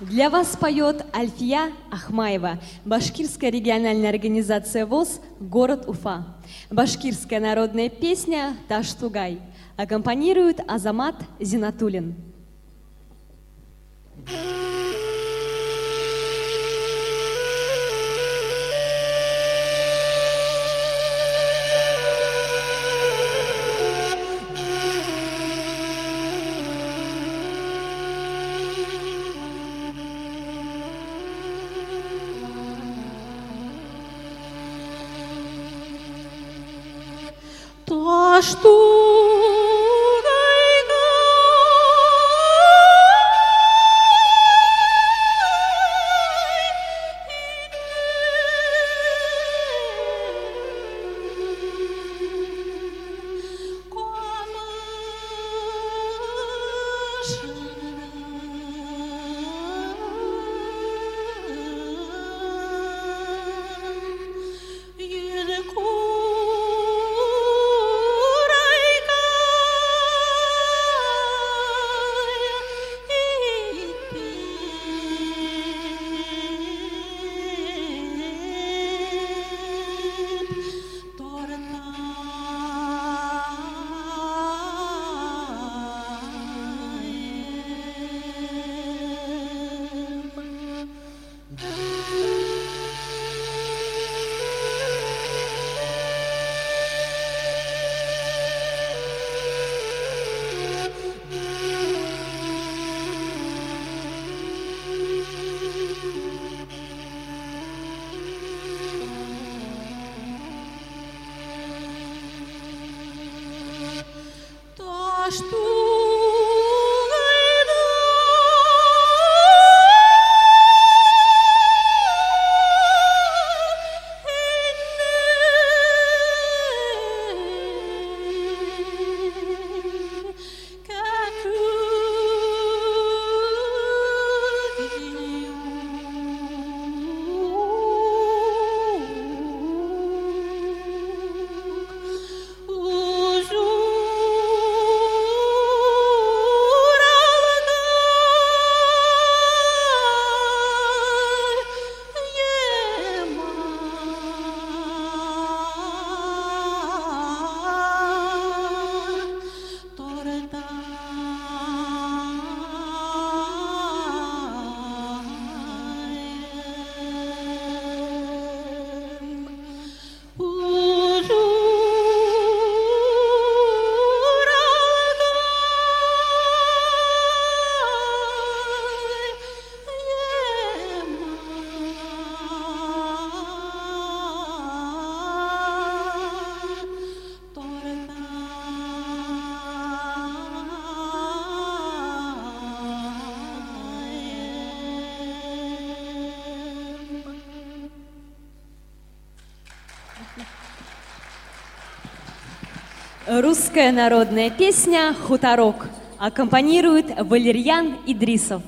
Для вас поет Альфия Ахмаева, башкирская региональная организация ВОЗ «Город Уфа». Башкирская народная песня «Таштугай». Аккомпанирует Азамат Зинатулин. То, Oh. Русская народная песня «Хуторок» аккомпанирует Валерьян Идрисов.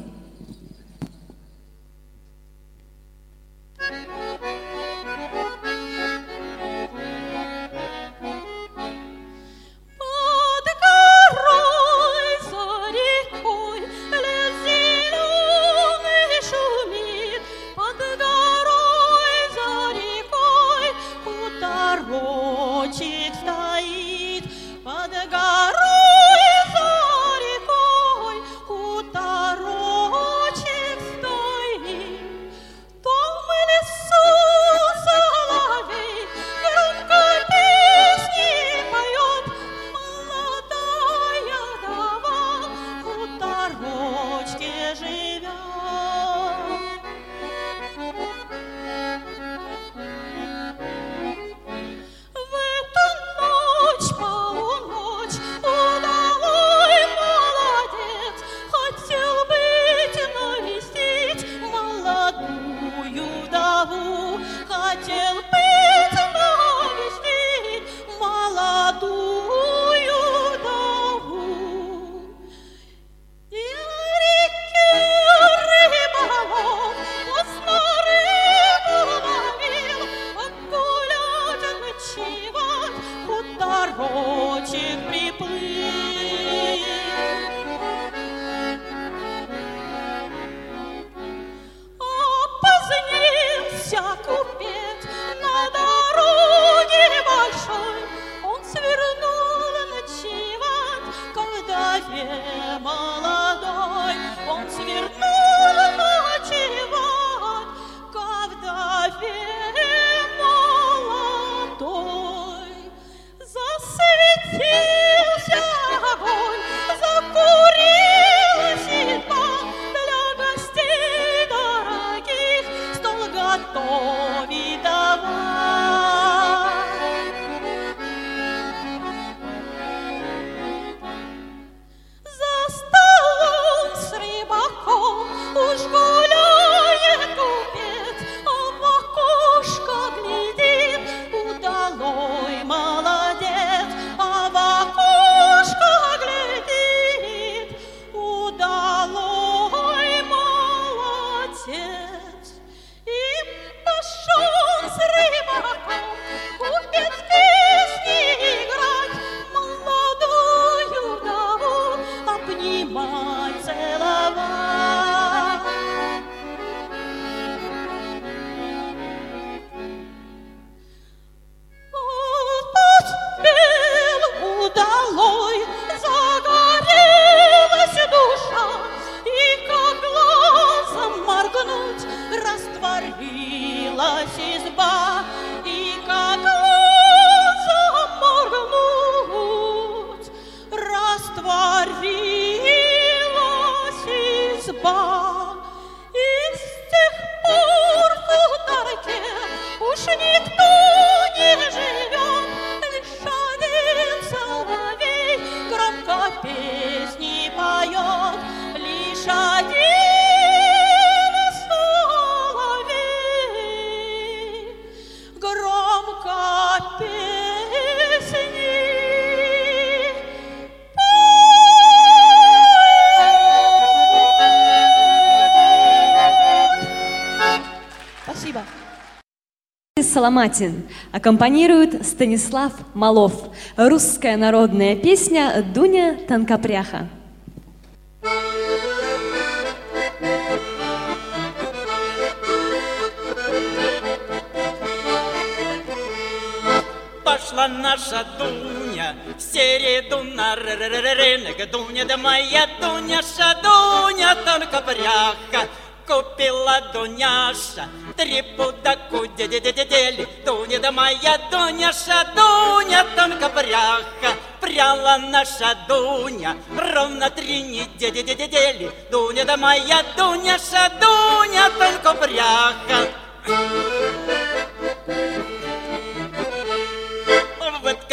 Соломатин. Аккомпанирует Станислав Малов. Русская народная песня «Дуня Танкопряха». Пошла наша Дуня в середу на рынок. Дуня да моя Дуняша, Дуня Танкопряха. Купила Дуняша три пудаку дели Дуня да моя Дуняша, Дуня тонко пряха Пряла наша Дуня ровно три недели Дуня да моя Дуняша, Дуня тонко пряха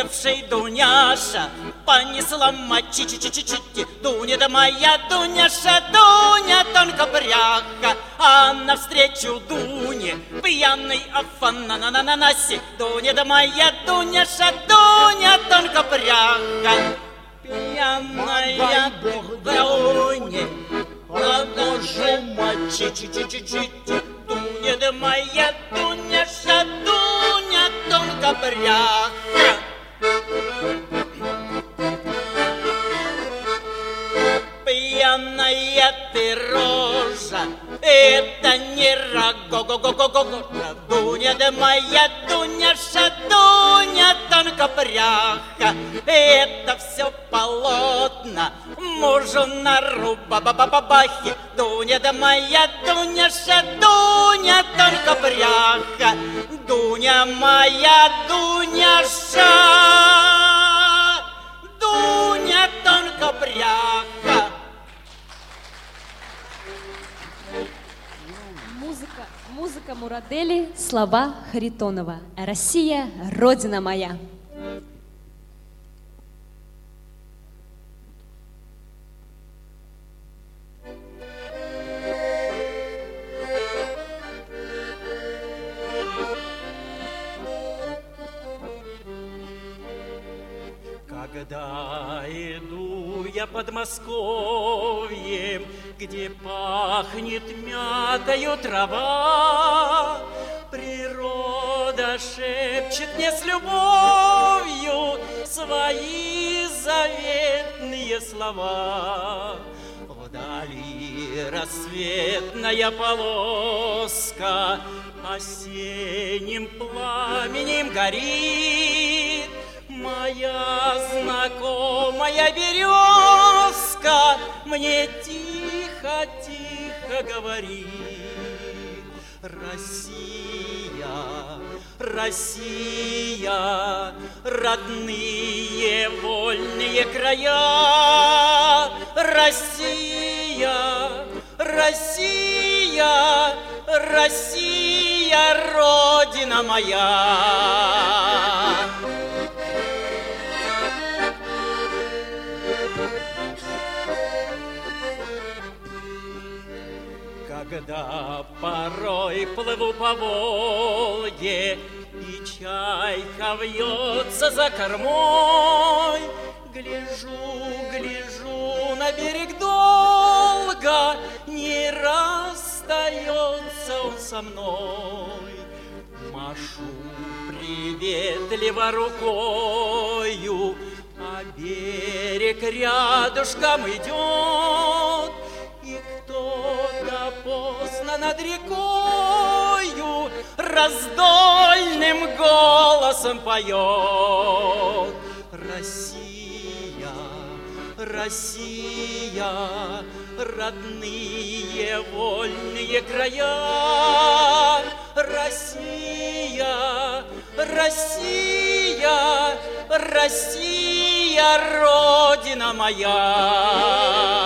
Выткавший Дуняша понесла мать. Чи чи чи чи чи Дуня да моя Дуняша, Дуня тонко бряха, а навстречу Дуне пьяный афана на на на наси. Дуня да моя Дуняша, Дуня тонко бряха, пьяная Дуня, продолжу мать. Чи чи чи чи чи Дуня да моя Дуняша, Дуня тонко бряха. Пьяная ты рожа, это не раго го го го го го Дуня да моя Дуня тонко пряха, это все полотна мужу на руба ба ба ба бахи Дуня да моя Дуня тонко пряха, Дуня моя Дуняша, Дуня тонко Мурадели, слова Харитонова. Россия, Родина моя. Когда иду я под Московьем, где пахнет мятою трава, слова. Вдали рассветная полоска осенним пламенем горит. Моя знакомая березка мне тихо-тихо говорит. Россия, Россия, родные вольные края. Россия, Россия, Россия, Родина моя. Когда порой плыву по Волге, чайка вьется за кормой, Гляжу, гляжу на берег долго, Не расстается он со мной. Машу приветливо рукою, А берег рядышком идет, И кто-то поздно над рекою Раздольным голосом поет. Россия, Россия, родные вольные края. Россия, Россия, Россия, Родина моя.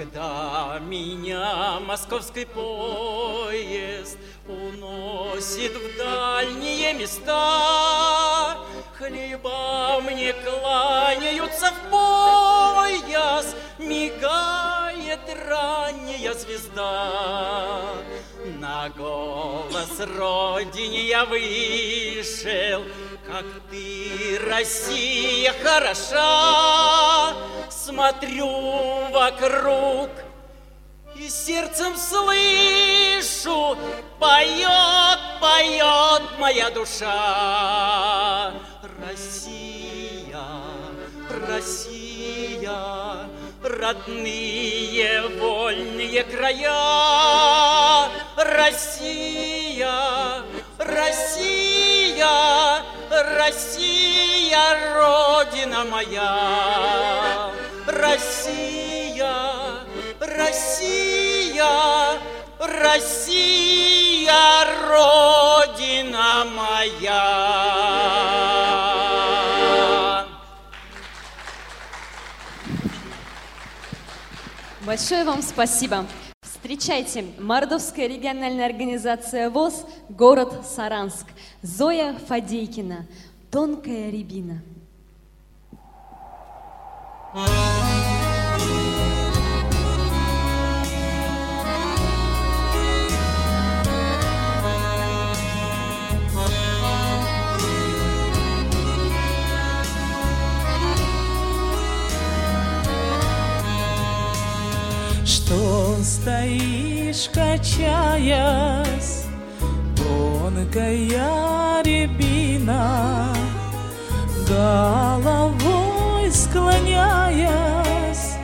Когда меня московский поезд уносит в дальние места, Хлеба мне кланяются в пояс, Мигает ранняя звезда. На голос Родине я вышел, Как ты, Россия, хороша. Смотрю вокруг и сердцем слышу, Поет, поет моя душа. Россия, Россия, родные вольные края. Россия, Россия, Россия, Родина моя. Россия, Россия, Россия, Родина моя. Большое вам спасибо. Встречайте, Мордовская региональная организация ВОЗ, город Саранск. Зоя Фадейкина, «Тонкая рябина». Что стоишь, качаясь, тонкая рябина, головой склоняясь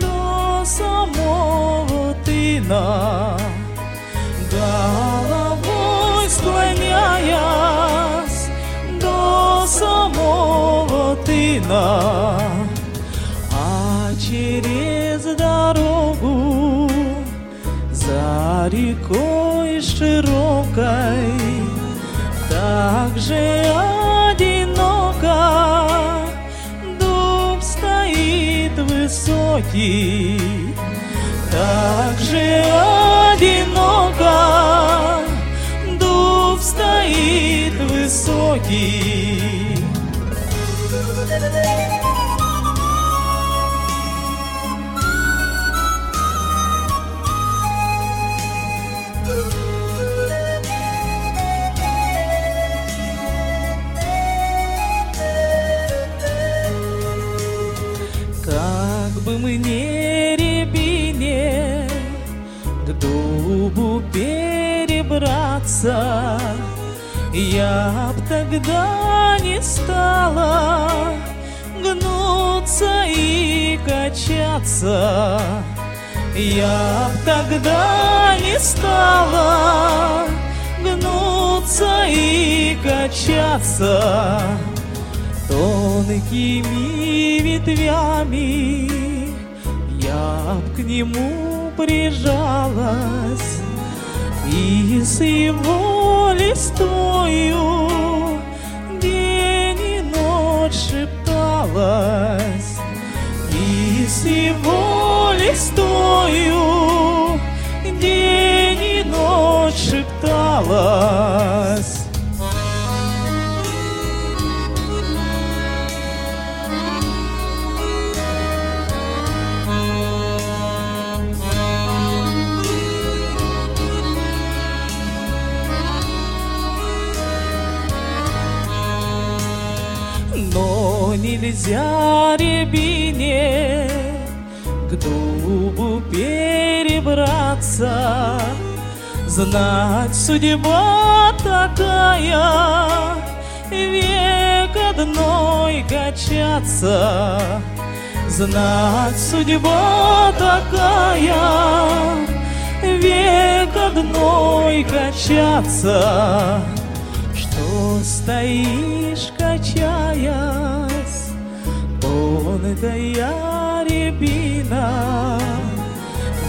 до самого тына, головой склоняясь до самого тына. За рекой широкой так же одиноко дуб стоит высокий, так же одиноко дуб стоит высокий. Мне рябине к дубу перебраться, Я б тогда не стала гнуться и качаться. Я б тогда не стала гнуться и качаться тонкими ветвями к нему прижалась и с его листвою день и ночь шепталась и с его листвою день и ночь шепталась нельзя рябине к дубу перебраться, Знать судьба такая, век одной качаться. Знать судьба такая, век одной качаться. Что стоишь, качаясь, тонкая рябина,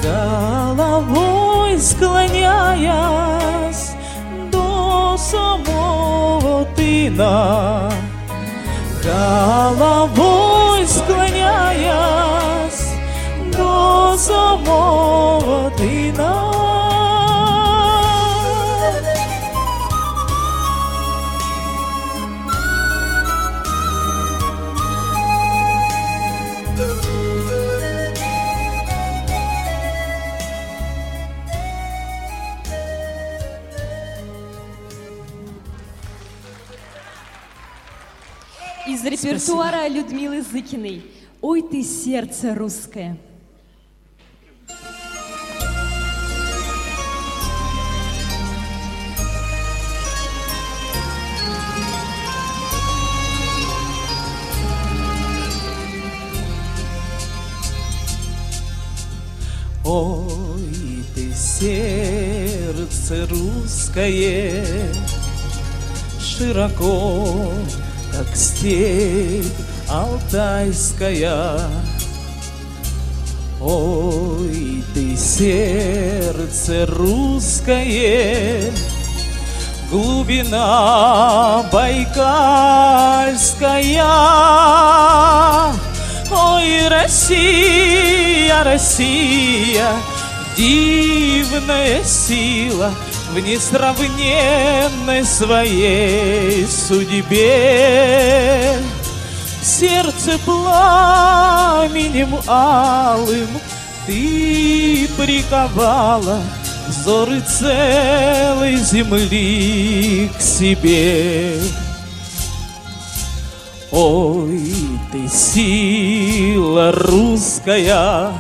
Головой склоняясь до самого тына, Головой склоняясь до самого репертуара Людмилы Зыкиной. Ой ты сердце русское. Ой, ты сердце русское, Широко, как степь алтайская. Ой, ты сердце русское, Глубина байкальская. Ой, Россия, Россия, дивная сила в несравненной своей судьбе. Сердце пламенем алым ты приковала взоры целой земли к себе. Ой, ты сила русская,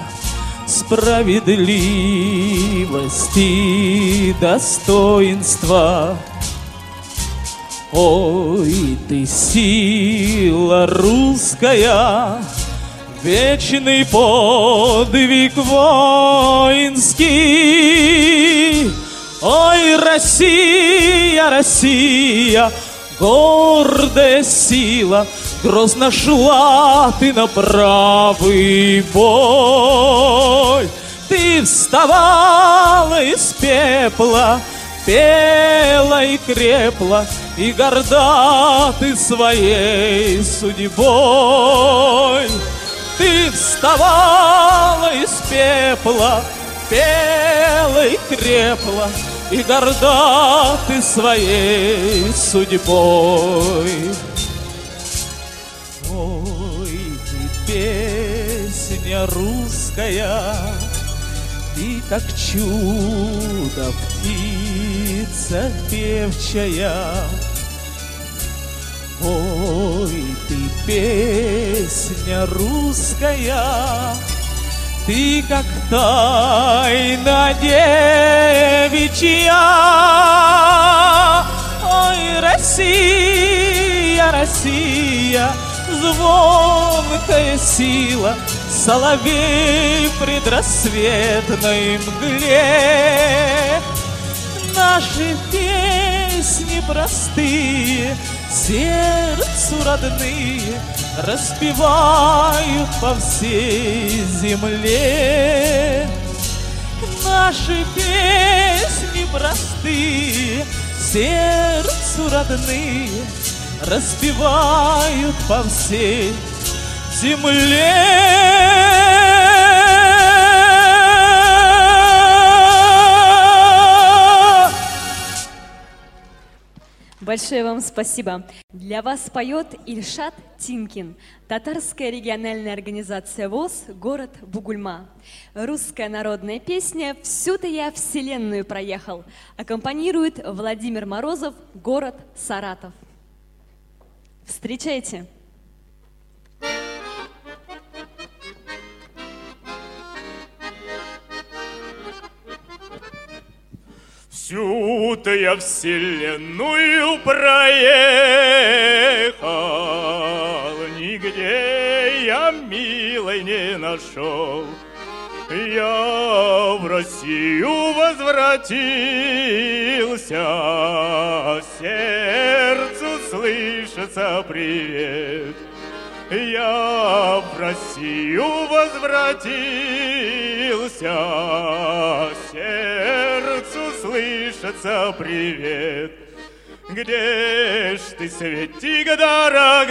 справедливость и достоинства. Ой, ты сила русская, вечный подвиг воинский. Ой, Россия, Россия, гордая сила, Грозно шла ты на правый бой. Ты вставала из пепла, пела и крепла, И горда ты своей судьбой. Ты вставала из пепла, пела и крепла, И горда ты своей судьбой. Ой, ты песня русская, Ты как чудо птица певчая. Ой, ты песня русская, Ты как тайна девичья. Ой, Россия, Россия, звонкая сила, Соловей в предрассветной мгле. Наши песни простые, сердцу родные, Распевают по всей земле. Наши песни простые, сердцу родные, Распевают по всей земле. Большое вам спасибо. Для вас поет Ильшат Тинкин, татарская региональная организация ВОЗ, город Бугульма. Русская народная песня «Всю-то я вселенную проехал» аккомпанирует Владимир Морозов, город Саратов. Встречайте! Всю-то я вселенную проехал, Нигде я милой не нашел. Я в Россию возвратился, Сердцу слышится привет. Я в Россию возвратился, сердцу слышится привет. Где ж ты, Светик, дорогая,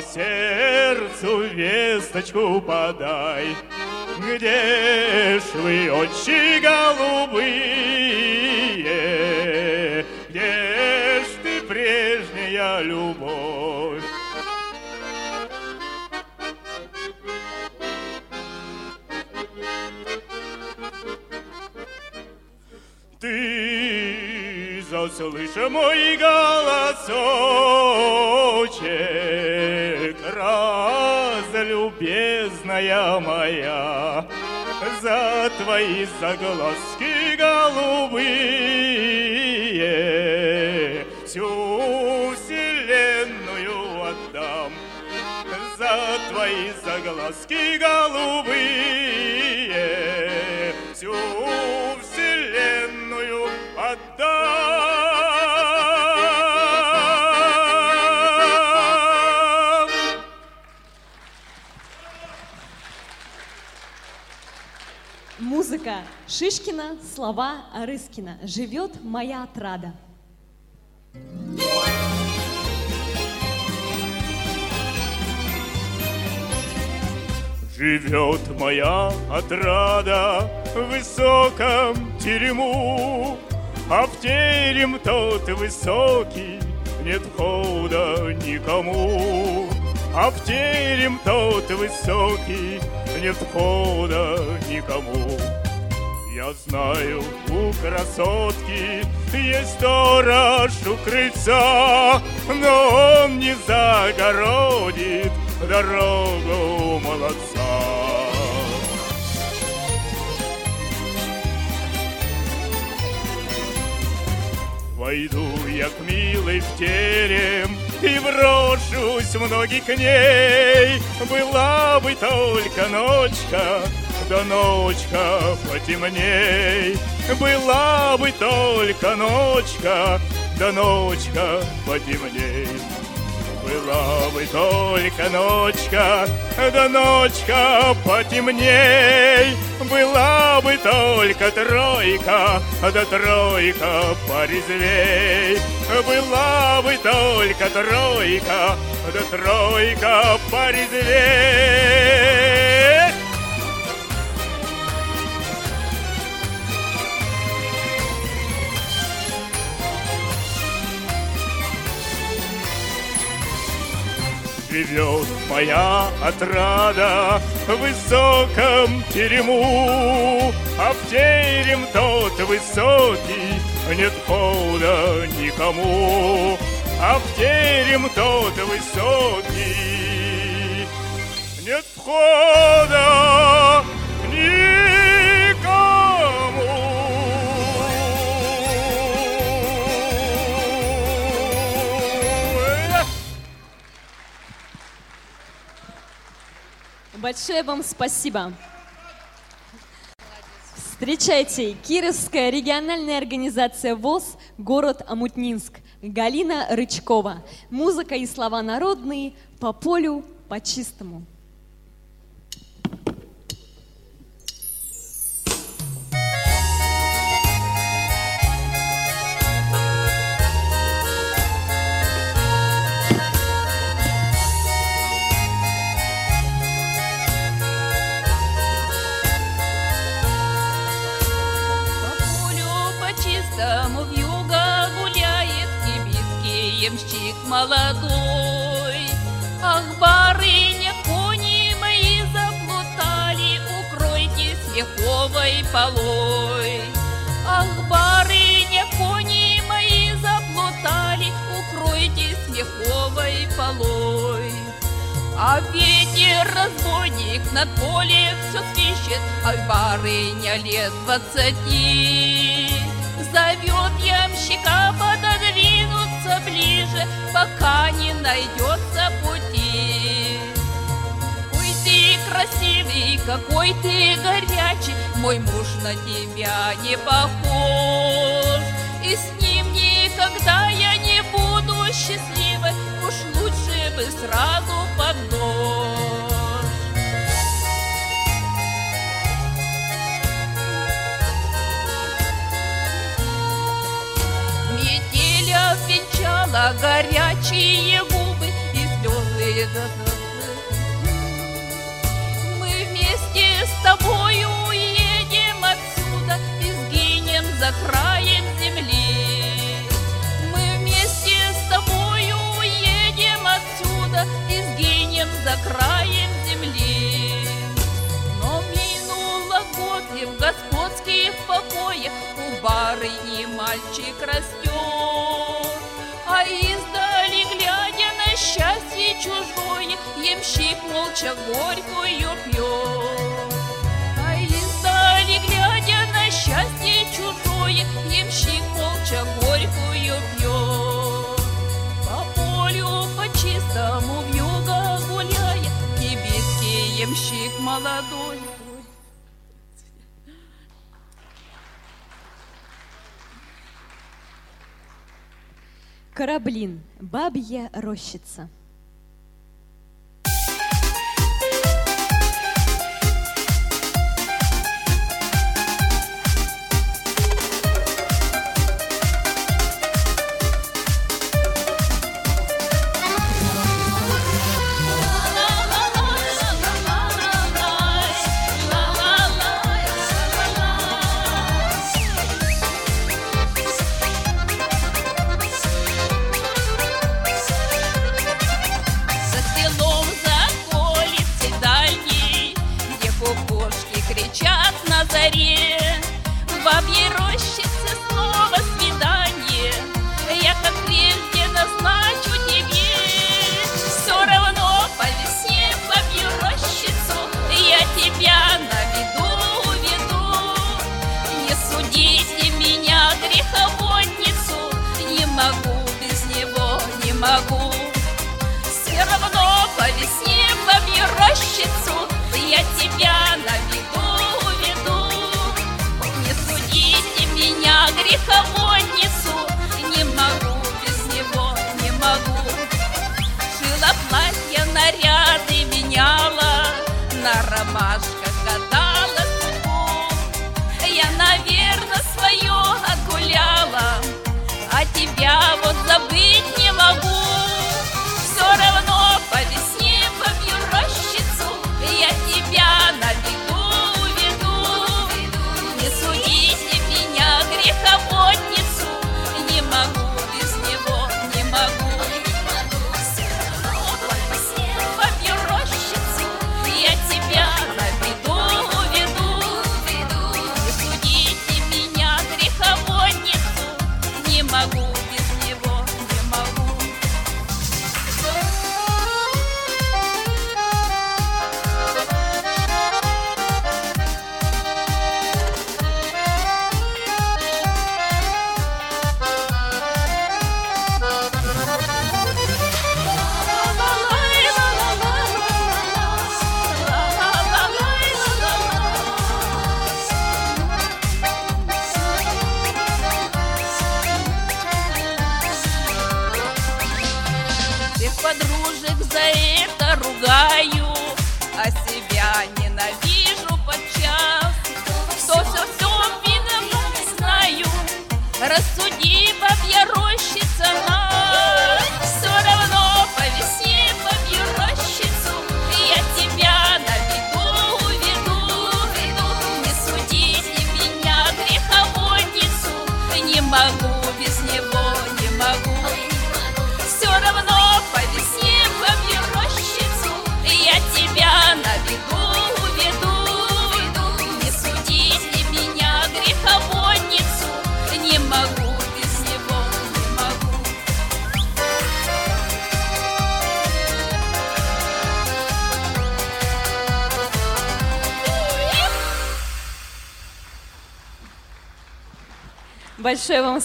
сердцу весточку подай. Где ж вы, очи голубые, ж ты, прежняя любовь? Ты заслышь мой голосочек, разлюбезная моя, за твои заглазки голубые всю вселенную отдам. За твои заглазки голубые всю вселенную отдам. Музыка Шишкина, слова Рыскина. Живет моя отрада. Живет моя отрада в высоком терему, А в терем тот высокий нет входа никому. А в терем тот высокий нет входа никому. Я знаю, у красотки есть сторож у крыльца, но он не загородит дорогу молодца. Войду я к милой в терем и брошусь в ноги к ней. Была бы только ночка, да ночка потемней. Была бы только ночка, да ночка потемней. Была бы только ночка, да ночка потемней. Была бы только тройка, да тройка порезвей. Была бы только тройка, да тройка порезвей. Живет моя отрада в высоком терему, А в терем тот высокий нет хода никому. А в терем тот высокий нет входа Большое вам спасибо. Встречайте, Кировская региональная организация ВОЗ, город Амутнинск, Галина Рычкова. Музыка и слова народные по полю, по чистому. Ямщик молодой. Ах, барыня, кони мои заплутали, укройтесь вековой полой. Ах, барыня, кони мои заплутали, укройтесь вековой полой. А ветер разбойник над полем все свищет, Ах, барыня лет двадцати. Зовет ямщика пододвинуться Пока не найдется пути. Ой, ты красивый, какой ты горячий, Мой муж на тебя не похож. И с ним никогда я не буду счастливой, Уж лучше бы сразу под обвенчала горячие губы и слезы Мы вместе с тобою уедем отсюда и сгинем за краем земли. Мы вместе с тобою уедем отсюда и сгинем за краем земли. Но минуло год, и в господских покоях У барыни мальчик растет. А издали, глядя на счастье чужое, Ямщик молча горькую пьет. А издали, глядя на счастье чужое, Ямщик молча горькую пьет. По полю, по чистому вьюга гуляя, Кибитский ямщик молодой. Кораблин, бабья рощица.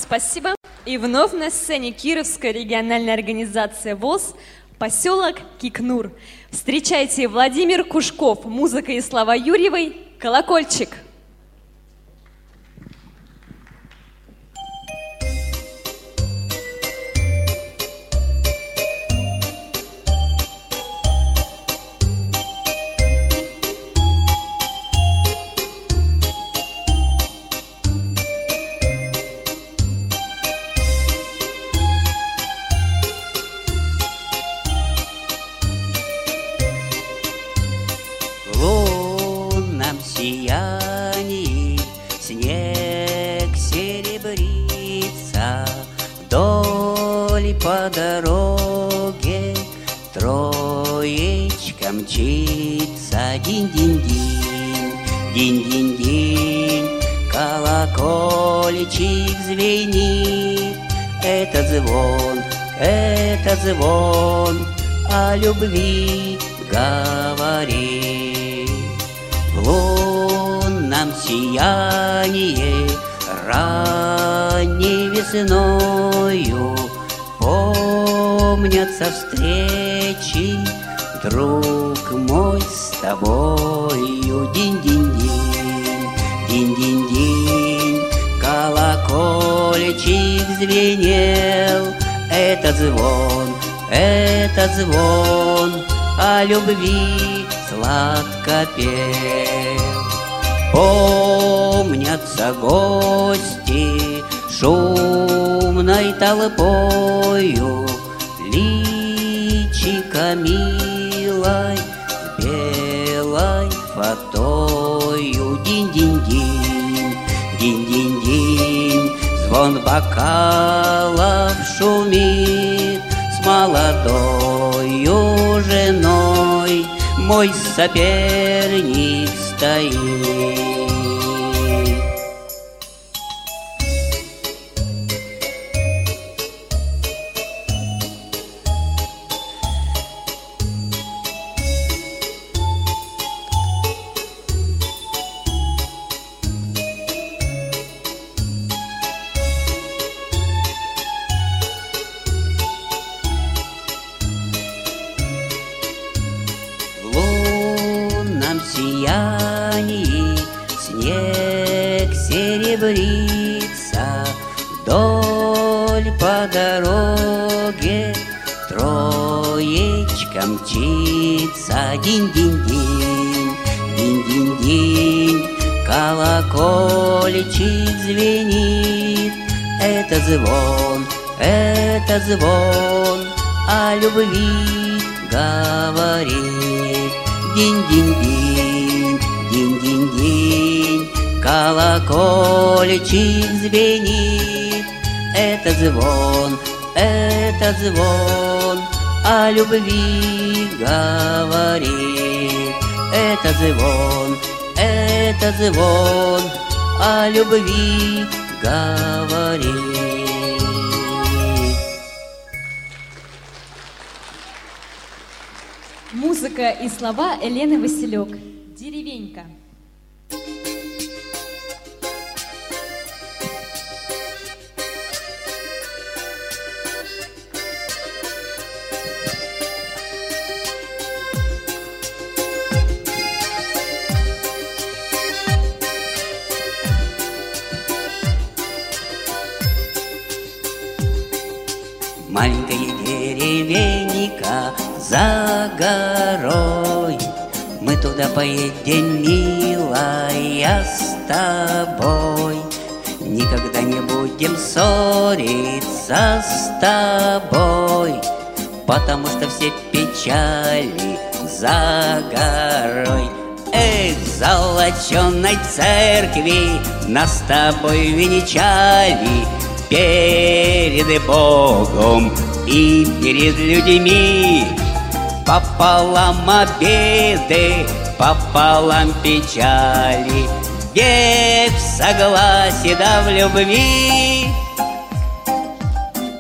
спасибо. И вновь на сцене Кировская региональная организация ВОЗ «Поселок Кикнур». Встречайте Владимир Кушков, музыка и слова Юрьевой «Колокольчик». водою. Динь-динь-динь, динь-динь-динь, звон бокалов шумит с молодою женой. Мой соперник стоит. Это звон, это звон О любви говорит. Динь-динь-динь, динь-динь-динь Колокольчик звенит. Это звон, это звон О любви говорит. Это звон, это звон о любви говори. Музыка и слова Елены Василек. За горой. Мы туда поедем, милая, с тобой. Никогда не будем ссориться с тобой Потому что все печали за горой. Эх, золоченой церкви Нас с тобой венчали Перед Богом и перед людьми Пополам обиды, пополам печали. Век в согласии да в любви.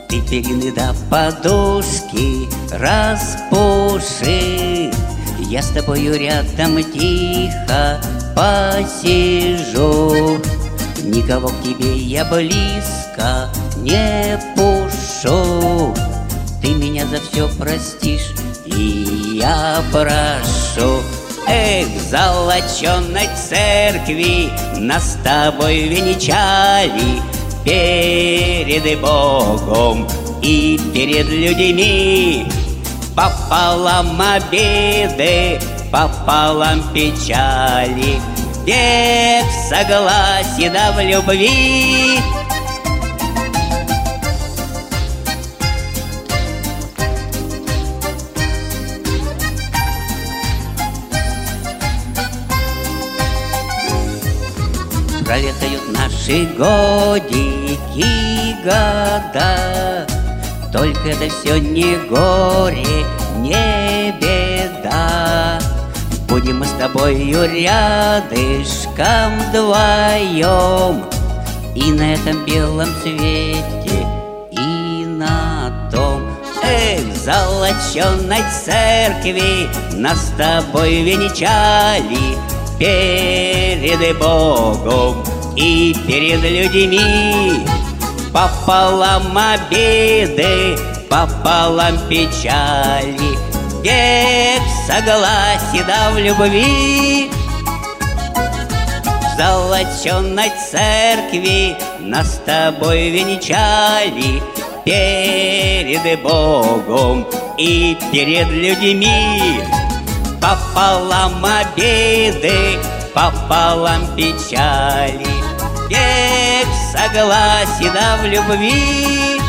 Ты перины до подушки распуши. Я с тобою рядом тихо посижу. Никого к тебе я близко не пушу. Ты меня за все простишь, и я прошу Эх, золоченой церкви Нас с тобой венчали Перед Богом и перед людьми. Пополам обиды, пополам печали Век в согласии да в любви Пролетают наши годики, года. Только это все не горе, не беда. Будем мы с тобою рядышком вдвоем И на этом белом свете, и на том. Эх, золоченой церкви Нас с тобой венчали Перед Богом и перед людьми. Пополам обиды, пополам печали Век в согласии да в любви. В золоченой церкви Нас с тобой венчали Перед Богом и перед людьми Пополам обиды, пополам печали. Век в согласии да в любви.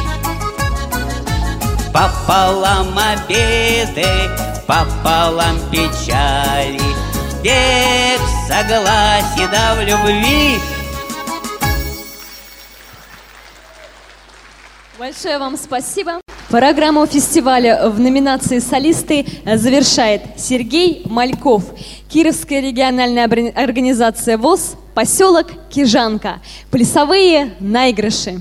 Пополам обиды, пополам печали. Век в согласии да в любви. Большое вам спасибо. Программу фестиваля в номинации «Солисты» завершает Сергей Мальков. Кировская региональная организация ВОЗ, поселок Кижанка. Плясовые наигрыши.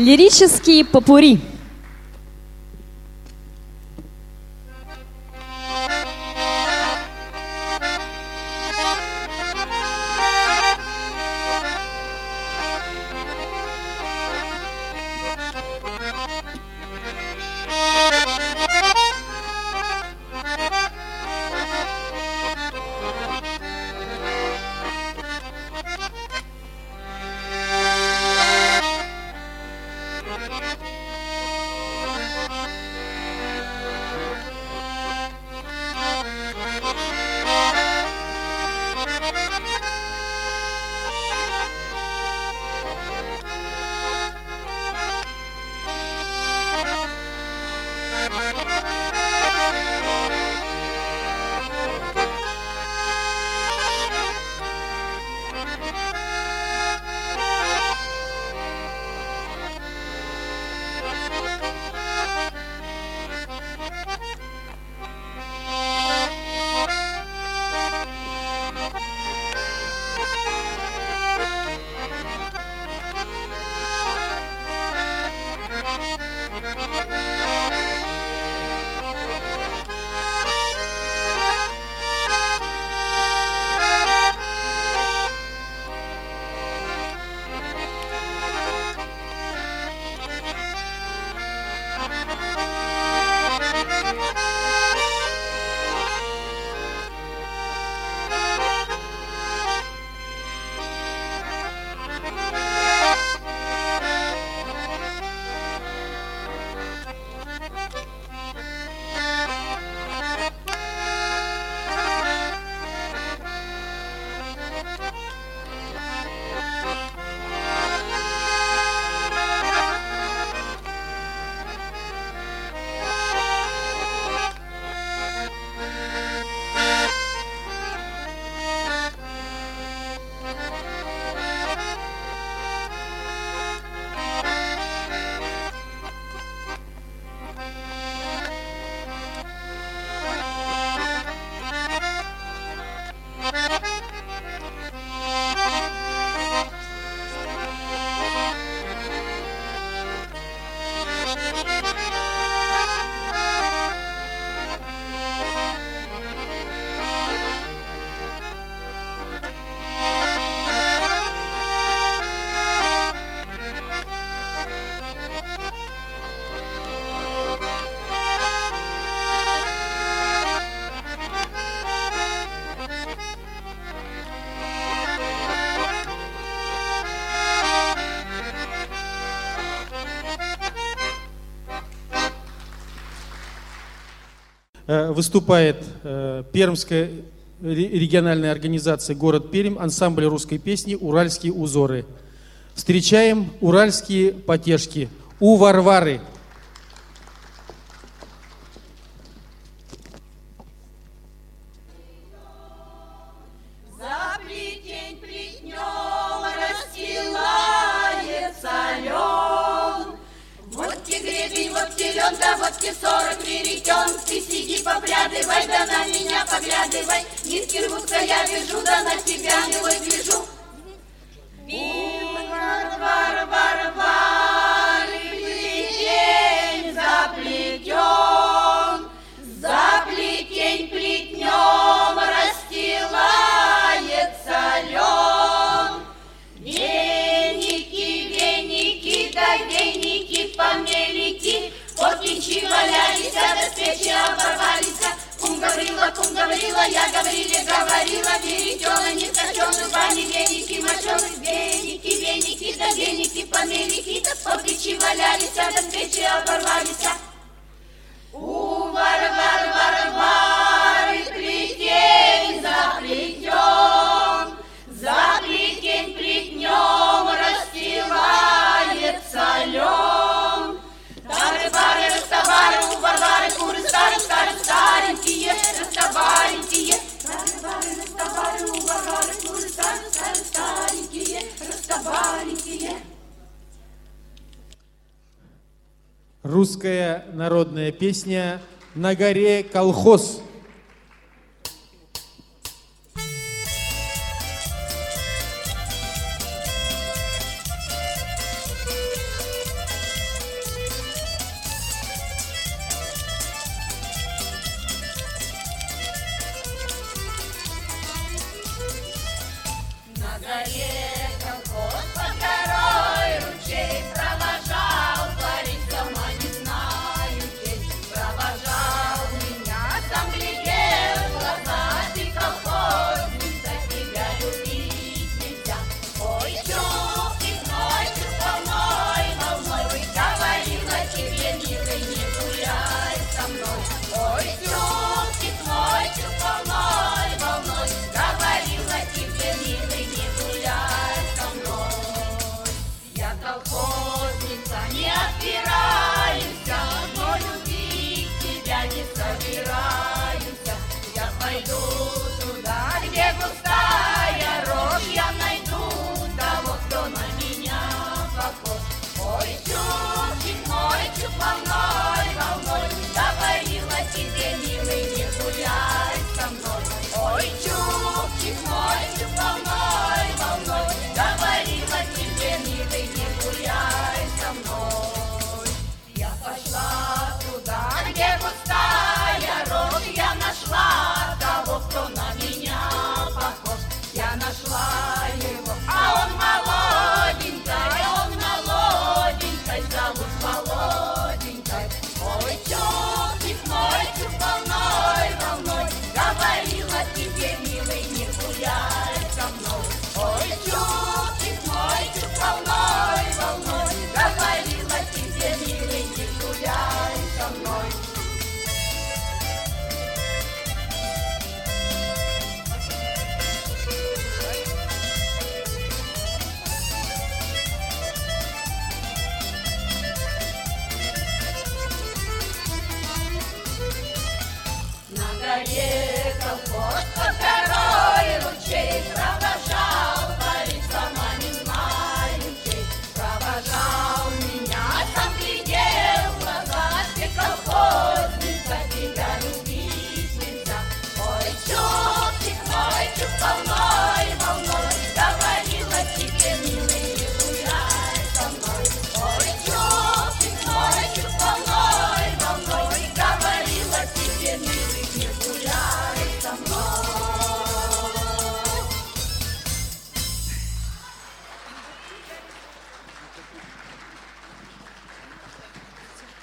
Лирический попури. Э, выступает э, Пермская региональная организация «Город Пермь», ансамбль русской песни «Уральские узоры». Встречаем уральские потешки у Варвары. говорила, я говорила, говорила, веретела, не скачены, бани, веники, мочены, веники, веники, да веники, помелики, да по печи валялись, а до печи оборвались. А. У Варвар, Варвары, плетень заплетен, за плетень плетнем. старые куры, старые, старые, старенькие, растоваренькие. Старенькие. Русская народная песня «На горе колхоз».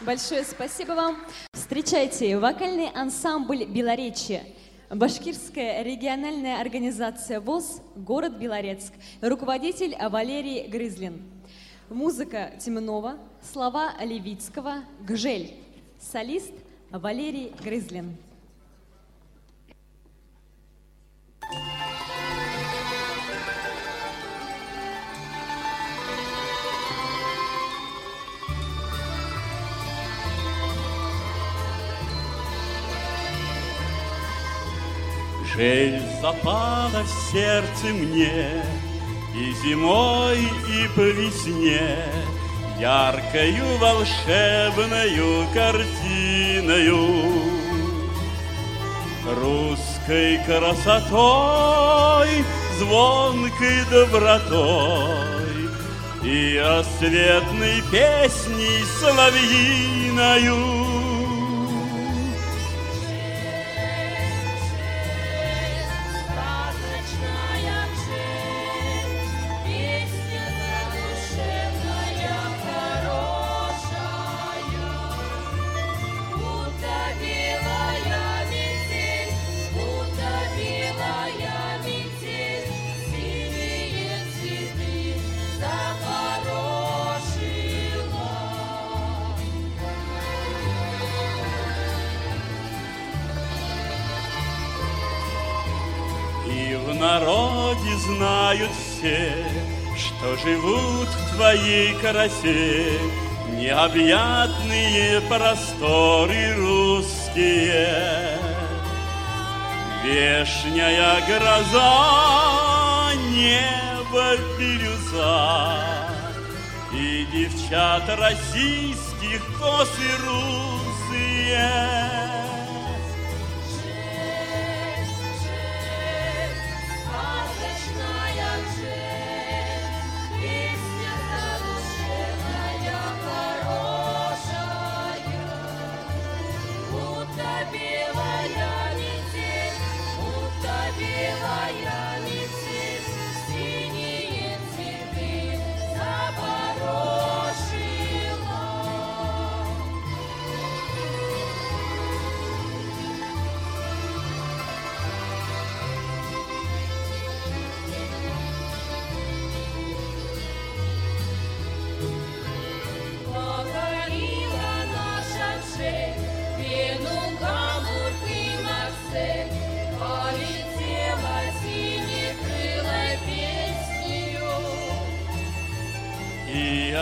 Большое спасибо вам. Встречайте вокальный ансамбль «Белоречье». Башкирская региональная организация ВОЗ, город Белорецк, руководитель Валерий Грызлин. Музыка Темнова, слова Левицкого, Гжель, солист Валерий Грызлин. Шель запала в сердце мне И зимой, и по весне Яркою волшебною картиною. Русской красотой, звонкой добротой И рассветной песней соловьиною твоей красе необъятные просторы русские. Вешняя гроза, небо бирюза, И девчат российских косы русые.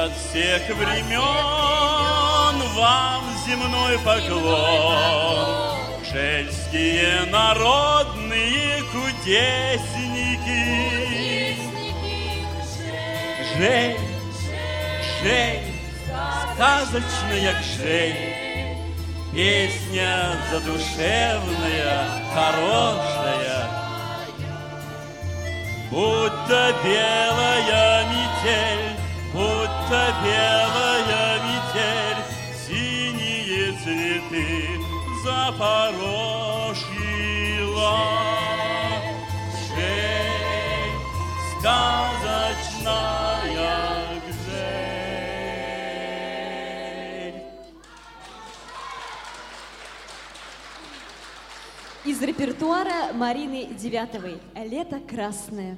От всех времен вам земной поклон, Жельские народные кудесники. Жель, жель, сказочная жель, Песня задушевная, хорошая, Будто белая метель, будто белая метель, Синие цветы запорошила. Жель, сказочная жель. Из репертуара Марины Девятовой «Лето красное».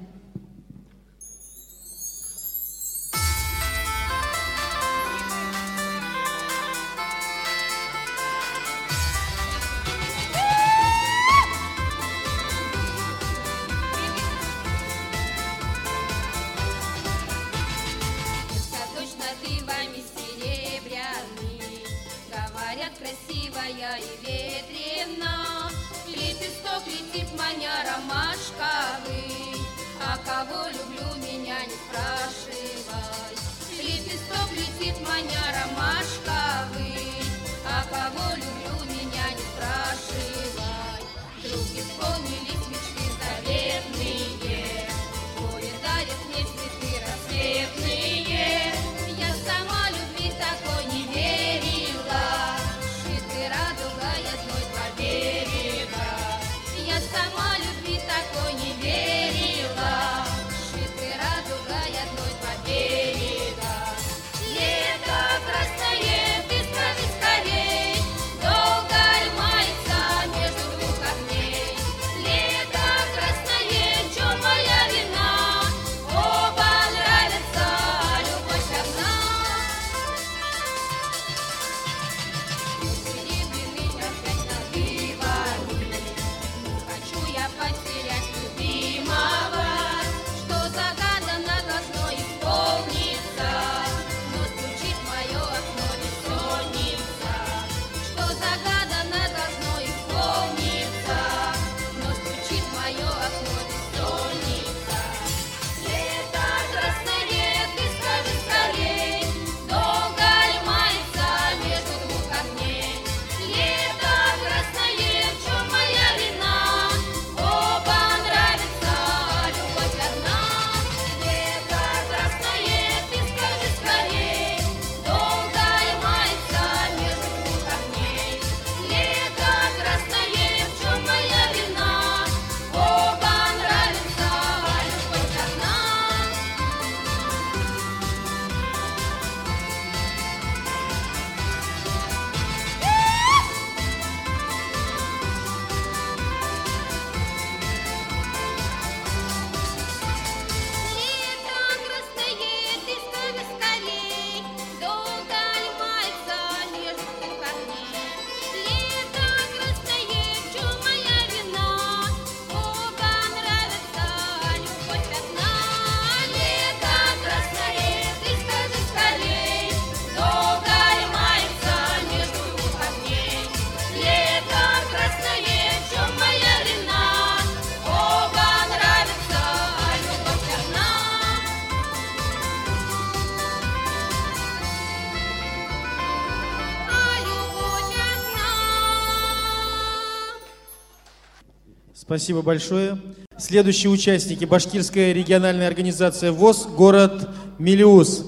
Спасибо большое. Следующие участники. Башкирская региональная организация ВОЗ, город Мелиус.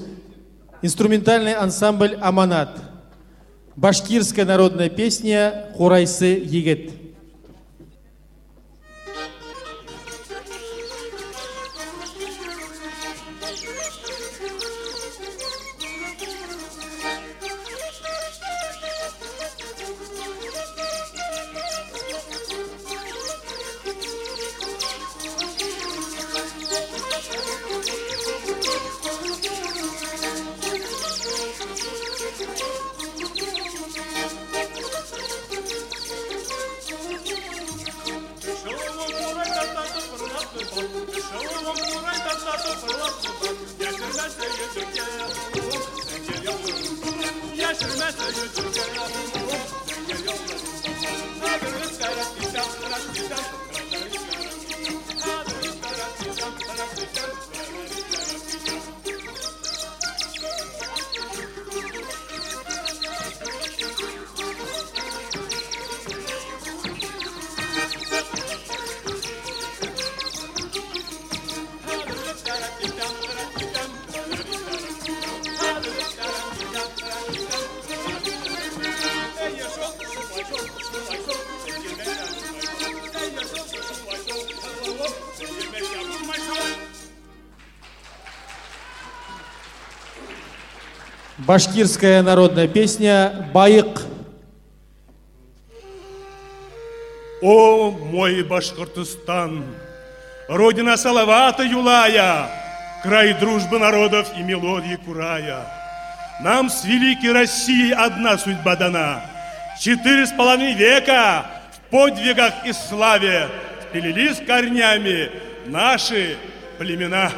Инструментальный ансамбль «Аманат». Башкирская народная песня «Хурайсы Егет». Башкирская народная песня «Байык». О, мой Башкортостан, Родина Салавата Юлая, Край дружбы народов и мелодии Курая. Нам с великой Россией одна судьба дана. Четыре с половиной века в подвигах и славе Спилились корнями наши племена.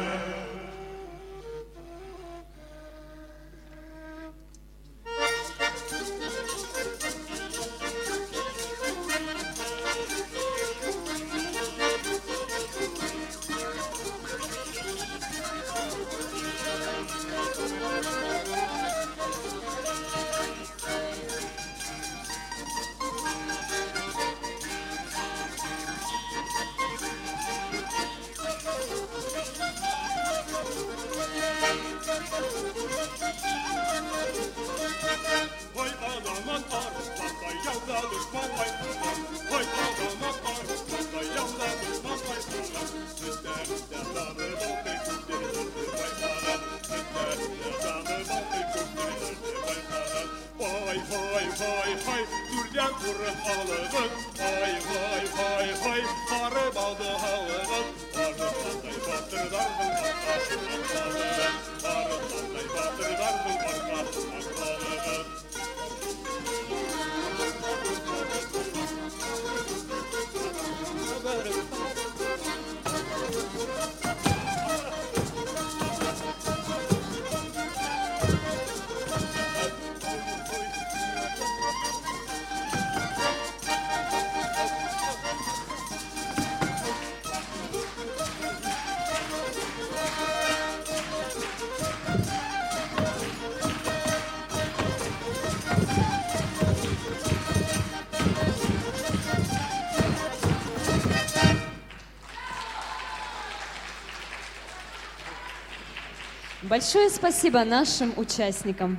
Большое спасибо нашим участникам.